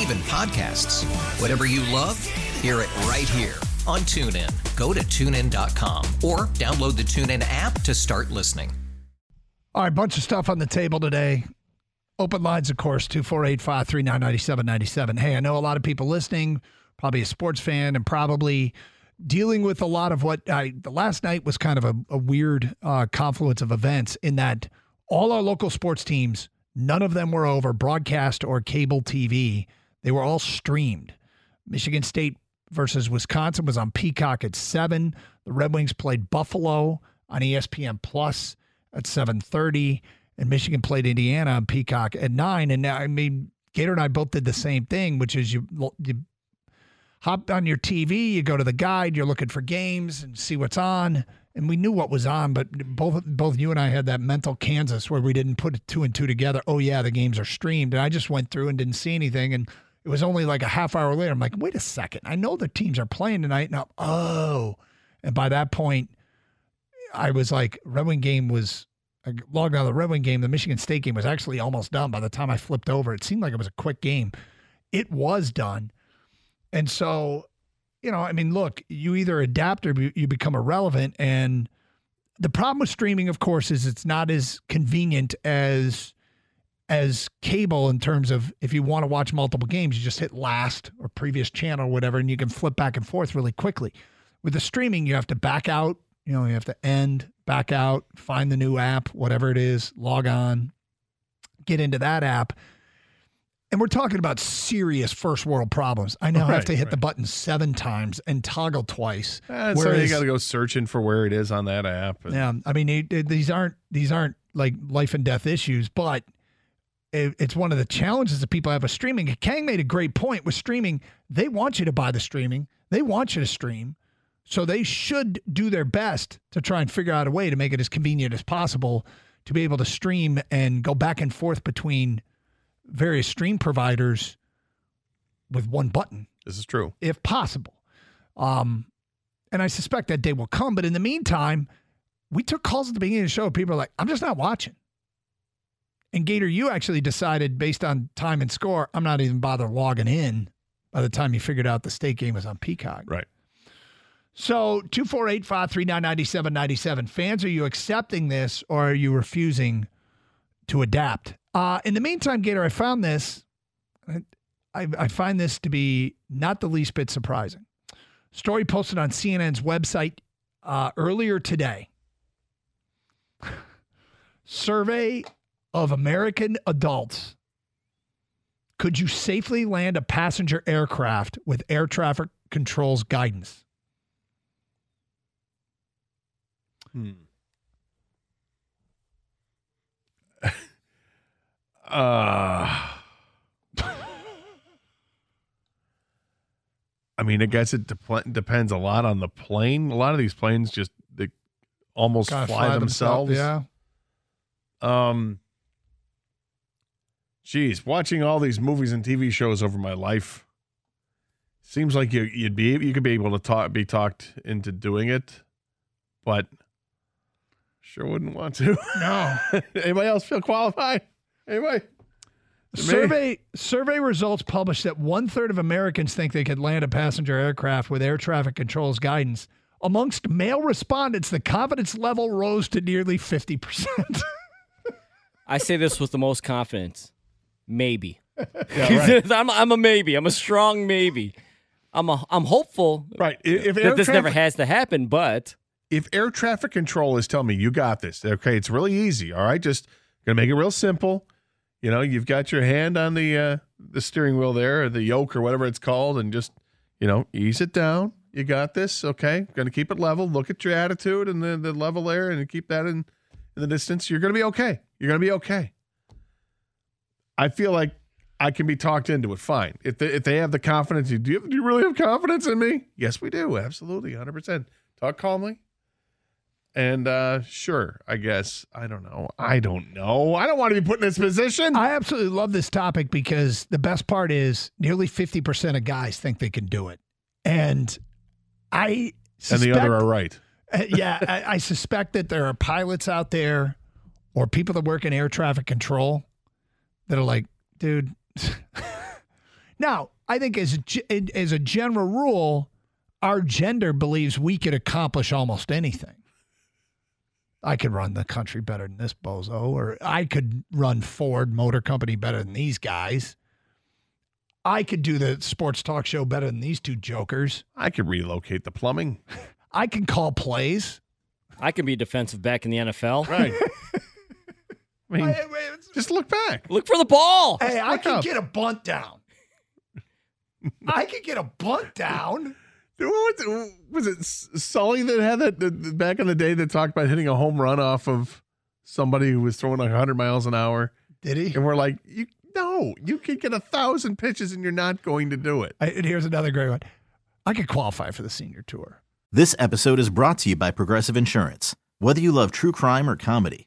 even podcasts. Whatever you love, hear it right here on TuneIn. Go to tunein.com or download the TuneIn app to start listening. All right, bunch of stuff on the table today. Open lines, of course, 248 539 9797. Hey, I know a lot of people listening, probably a sports fan, and probably dealing with a lot of what I, the last night was kind of a, a weird uh, confluence of events in that all our local sports teams, none of them were over broadcast or cable TV. They were all streamed. Michigan State versus Wisconsin was on Peacock at 7. The Red Wings played Buffalo on ESPN Plus at 7:30 and Michigan played Indiana on Peacock at 9 and now I mean Gator and I both did the same thing which is you you hop on your TV, you go to the guide, you're looking for games and see what's on. And we knew what was on, but both both you and I had that mental Kansas where we didn't put two and two together. Oh yeah, the games are streamed, and I just went through and didn't see anything. And it was only like a half hour later. I'm like, wait a second, I know the teams are playing tonight. Now, oh, and by that point, I was like, Red Wing game was I logged on the Red Wing game. The Michigan State game was actually almost done by the time I flipped over. It seemed like it was a quick game. It was done. And so, you know, I mean, look, you either adapt or you become irrelevant. And the problem with streaming, of course, is it's not as convenient as as cable in terms of if you want to watch multiple games, you just hit last or previous channel or whatever, and you can flip back and forth really quickly. With the streaming, you have to back out, you know, you have to end, back out, find the new app, whatever it is, log on, get into that app. And we're talking about serious first world problems. I now have to hit the button seven times and toggle twice. And so you got to go searching for where it is on that app. And yeah, I mean it, it- these aren't these aren't like life and death issues, but it, it's one of the challenges that people have with streaming. Kang made a great point with streaming. They want you to buy the streaming. They want you to stream, so they should do their best to try and figure out a way to make it as convenient as possible to be able to stream and go back and forth between various stream providers with one button This is true. if possible. Um, and I suspect that day will come. But in the meantime, we took calls at the beginning of the show. People are like, I'm just not watching. And Gator, you actually decided based on time and score, I'm not even bother logging in by the time you figured out the state game was on Peacock. Right. So 248 539 9797. Fans, are you accepting this or are you refusing to adapt? Uh, in the meantime, Gator, I found this. I, I find this to be not the least bit surprising. Story posted on CNN's website uh, earlier today. Survey of American adults. Could you safely land a passenger aircraft with air traffic control's guidance? Hmm. uh, I mean, I guess it dep- depends a lot on the plane. A lot of these planes just they almost Kinda fly, themselves. Yeah. Um. Geez, watching all these movies and TV shows over my life seems like you you'd be you could be able to talk be talked into doing it, but sure wouldn't want to. No. Anybody else feel qualified? Anybody? Me? Survey survey results published that one third of Americans think they could land a passenger aircraft with air traffic control's guidance. Amongst male respondents, the confidence level rose to nearly fifty percent. I say this with the most confidence. Maybe. Yeah, right. I'm, I'm a maybe. I'm a strong maybe. I'm a, I'm hopeful right. I- If that this never has to happen, but if air traffic control is telling me you got this, okay, it's really easy. All right, just gonna make it real simple. You know, you've got your hand on the uh, the steering wheel there, or the yoke, or whatever it's called, and just you know, ease it down. You got this, okay? Going to keep it level. Look at your attitude and the, the level there, and keep that in, in the distance. You're going to be okay. You're going to be okay. I feel like I can be talked into it. Fine. If they, if they have the confidence, do you, do you really have confidence in me? Yes, we do. Absolutely. 100%. Talk calmly. And uh sure, I guess. I don't know. I don't know. I don't want to be put in this position. I absolutely love this topic because the best part is nearly 50% of guys think they can do it. And I and the other are right. Uh, yeah, I, I suspect that there are pilots out there or people that work in air traffic control that are like, dude. now, I think as a, as a general rule, our gender believes we could accomplish almost anything. I could run the country better than this bozo, or I could run Ford Motor Company better than these guys. I could do the sports talk show better than these two jokers. I could relocate the plumbing. I can call plays. I can be defensive back in the NFL. Right. I mean, just look back. Look for the ball. Hey, I can up. get a bunt down. I could get a bunt down. Was it, was it Sully that had that the- the- back in the day that talked about hitting a home run off of somebody who was throwing like 100 miles an hour? Did he? And we're like, you no, you could get a thousand pitches and you're not going to do it. I, and here's another great one. I could qualify for the senior tour. This episode is brought to you by Progressive Insurance. Whether you love true crime or comedy,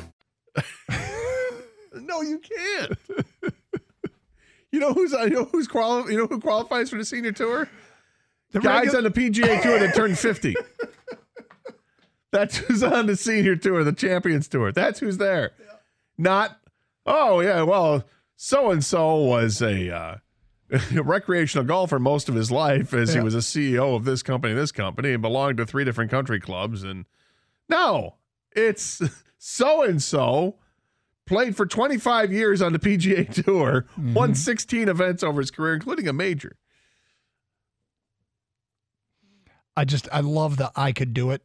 No, you can't. you know who's you know who's quali- you know who qualifies for the senior tour? The Guys on the PGA tour that turned 50. That's who's on the senior tour, the champions tour. That's who's there. Not oh yeah, well, so and so was a uh, recreational golfer most of his life as he was a CEO of this company, this company, and belonged to three different country clubs. And no, it's so and so played for 25 years on the PGA Tour, mm-hmm. won 16 events over his career, including a major. I just I love the I could do it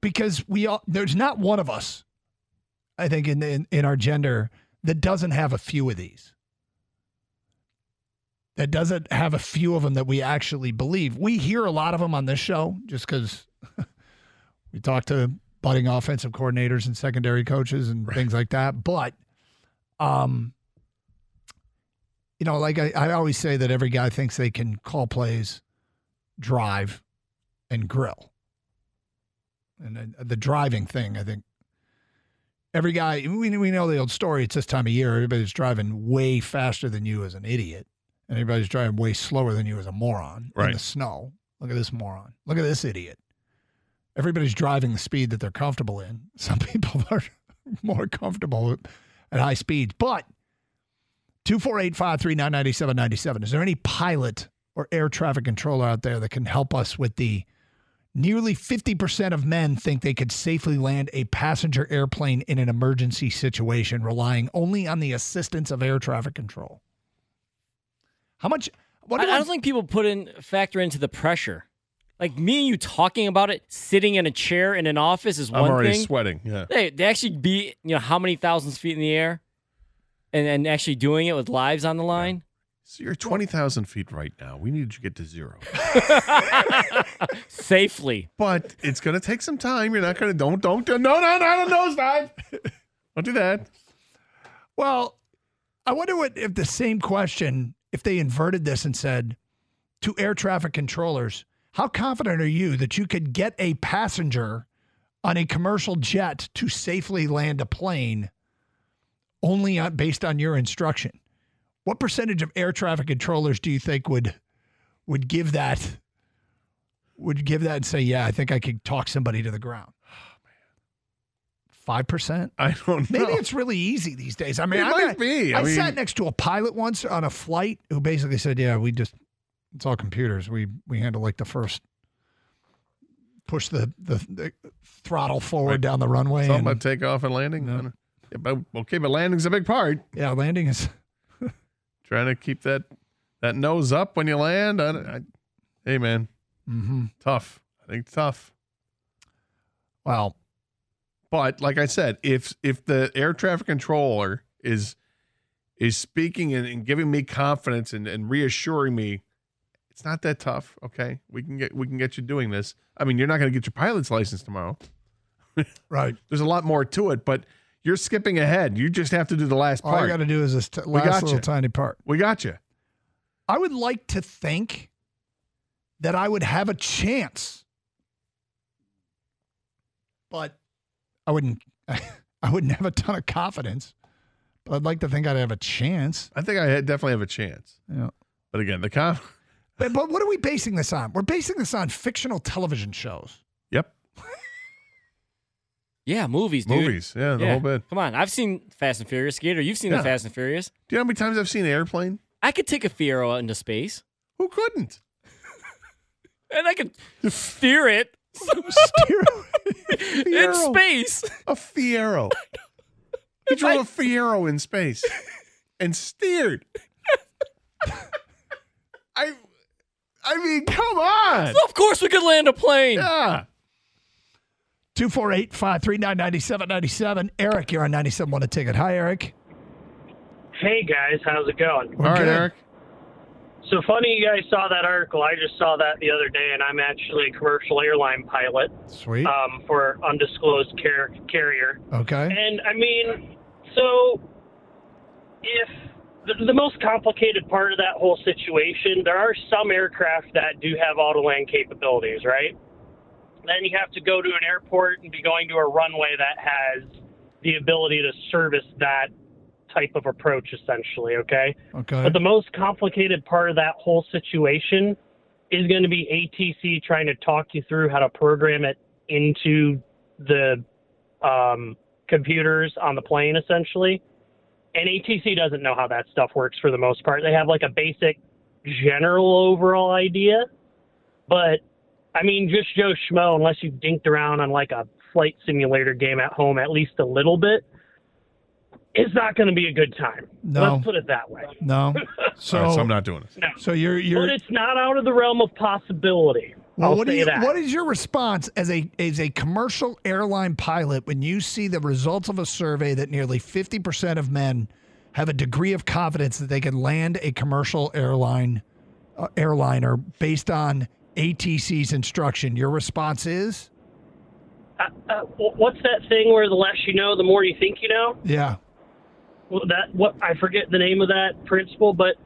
because we all there's not one of us I think in in, in our gender that doesn't have a few of these. That doesn't have a few of them that we actually believe. We hear a lot of them on this show just because we talk to budding offensive coordinators and secondary coaches and things like that. But, um, you know, like I, I always say that every guy thinks they can call plays, drive, and grill. And then the driving thing, I think every guy, we, we know the old story. It's this time of year. Everybody's driving way faster than you as an idiot, and everybody's driving way slower than you as a moron in Right. the snow. Look at this moron. Look at this idiot. Everybody's driving the speed that they're comfortable in. Some people are more comfortable at high speeds, but 248 539 9797. Is there any pilot or air traffic controller out there that can help us with the Nearly 50% of men think they could safely land a passenger airplane in an emergency situation, relying only on the assistance of air traffic control. How much? What I, do I I- don't think people put in factor into the pressure. Like me and you talking about it, sitting in a chair in an office is one I'm already thing. sweating. Yeah. They they actually be you know how many thousands feet in the air, and and actually doing it with lives on the line. So you're 20,000 feet right now. We need you to get to zero. safely. But it's going to take some time. You're not going to, don't, don't, do no, no, no, no, nosedive. don't do that. Well, I wonder what if the same question, if they inverted this and said to air traffic controllers, how confident are you that you could get a passenger on a commercial jet to safely land a plane only on, based on your instruction? What percentage of air traffic controllers do you think would would give that would give that and say, "Yeah, I think I could talk somebody to the ground"? Five percent. I don't know. Maybe it's really easy these days. I mean, It I might got- be. I I, mean- sat next to a pilot once on a flight who basically said, "Yeah, we just it's all computers. We we handle like the first push the the, the throttle forward Right. down the runway. Something about takeoff and landing. Yeah, but, okay, but landing's a big part. yeah, landing is Trying to keep that that nose up when you land. I, I, hey, man, mm-hmm. tough. I think tough. well, But like I said, if if the air traffic controller is is speaking and, and giving me confidence and, and reassuring me, it's not that tough. Okay, we can get we can get you doing this. I mean, you're not going to get your pilot's license tomorrow. right. There's a lot more to it, but you're skipping ahead. You just have to do the last part. All I got to do is this t- last got little tiny part. we got you. I would like to think that I would have a chance, but I wouldn't. I wouldn't have a ton of confidence. But I'd like to think I'd have a chance. I think I definitely have a chance. Yeah. But again, the conf. But, but what are we basing this on? We're basing this on fictional television shows. Yep, Yeah, movies, dude. movies. Yeah, the whole bit. Come on, I've seen Fast and Furious. Gator, you've seen Yeah. the Fast and Furious. Do you know how many times I've seen an airplane? I could take a Fiero out into space, Who couldn't? and I could steer it in Fiero. space. A Fiero. He drove a Fiero in space and steered. I, I mean, come on. So of course we could land a plane. Yeah. 248 539 9797. Eric, you're on 97 One The Ticket. Hi, Eric. Hey guys, how's it going? All right, good. Eric. So funny you guys saw that article. I just saw that the other day, and I'm actually a commercial airline pilot Sweet. um, for undisclosed car- carrier. Okay. And I mean, so if the, the most complicated part of that whole situation, there are some aircraft that do have auto land capabilities, right? Then you have to go to an airport and be going to a runway that has the ability to service that type of approach, essentially, okay? Okay. But the most complicated part of that whole situation is going to be ATC trying to talk you through how to program it into the um, computers on the plane, essentially. And ATC doesn't know how that stuff works for the most part. They have like a basic general overall idea, but I mean, just Joe Schmo, unless you've dinked around on like a flight simulator game at home at least a little bit, it's not going to be a good time. No. Let's put it that way. no. So, All right, so I'm not doing this. No. so you're, you're, But it's not out of the realm of possibility. Well, I'll what, say you, that. what is your response as a, as a commercial airline pilot when you see the results of a survey that nearly 50% of men have a degree of confidence that they can land a commercial airline uh, airliner based on ATC's instruction? Your response is? uh, uh, what's that thing where the less you know, the more you think you know? Yeah. Well, that what I forget the name of that principle, but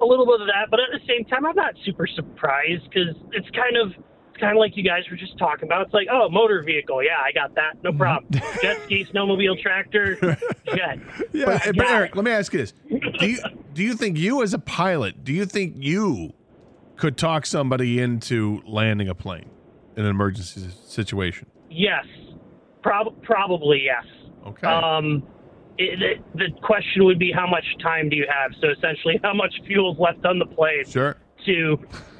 a little bit of that. But at the same time, I'm not super surprised because it's kind of it's kind of like you guys were just talking about. It's like, oh, motor vehicle, yeah, I got that, no problem. Jet ski, snowmobile, tractor, jet. But, but Yeah. Eric, let me ask you this: Do you do you think you, as a pilot, do you think you could talk somebody into landing a plane in an emergency situation? Yes, prob- probably yes. Okay. Um, it, the, the question would be how much time do you have? So essentially, how much fuel is left on the plane sure. to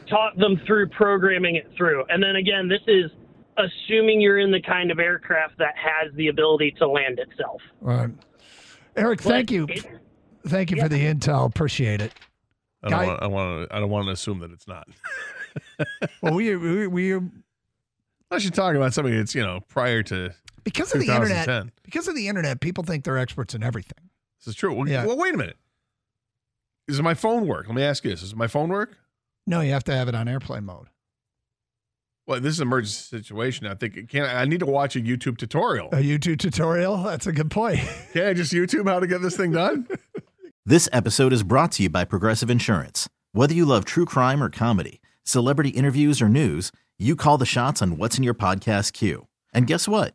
talk them through programming it through. And then again, this is assuming you're in the kind of aircraft that has the ability to land itself. All right. Eric, thank you. Thank you for the intel. Appreciate it. I don't, Guy- want, I, want to, I don't want to assume that it's not. Well, we we, we Unless you're talking about something that's, you know, prior to because of the internet because of the internet, people think they're experts in everything. This is true. Well, Yeah. well, wait a minute. Does my phone work? Let me ask you this. Does my phone work? No, you have to have it on airplane mode. Well, this is an emergency situation. I think can I need to watch a YouTube tutorial. A YouTube tutorial. That's a good point. Can I just YouTube how to get this thing done? This episode is brought to you by Progressive Insurance. Whether you love true crime or comedy, celebrity interviews or news, you call the shots on what's in your podcast queue. And guess what?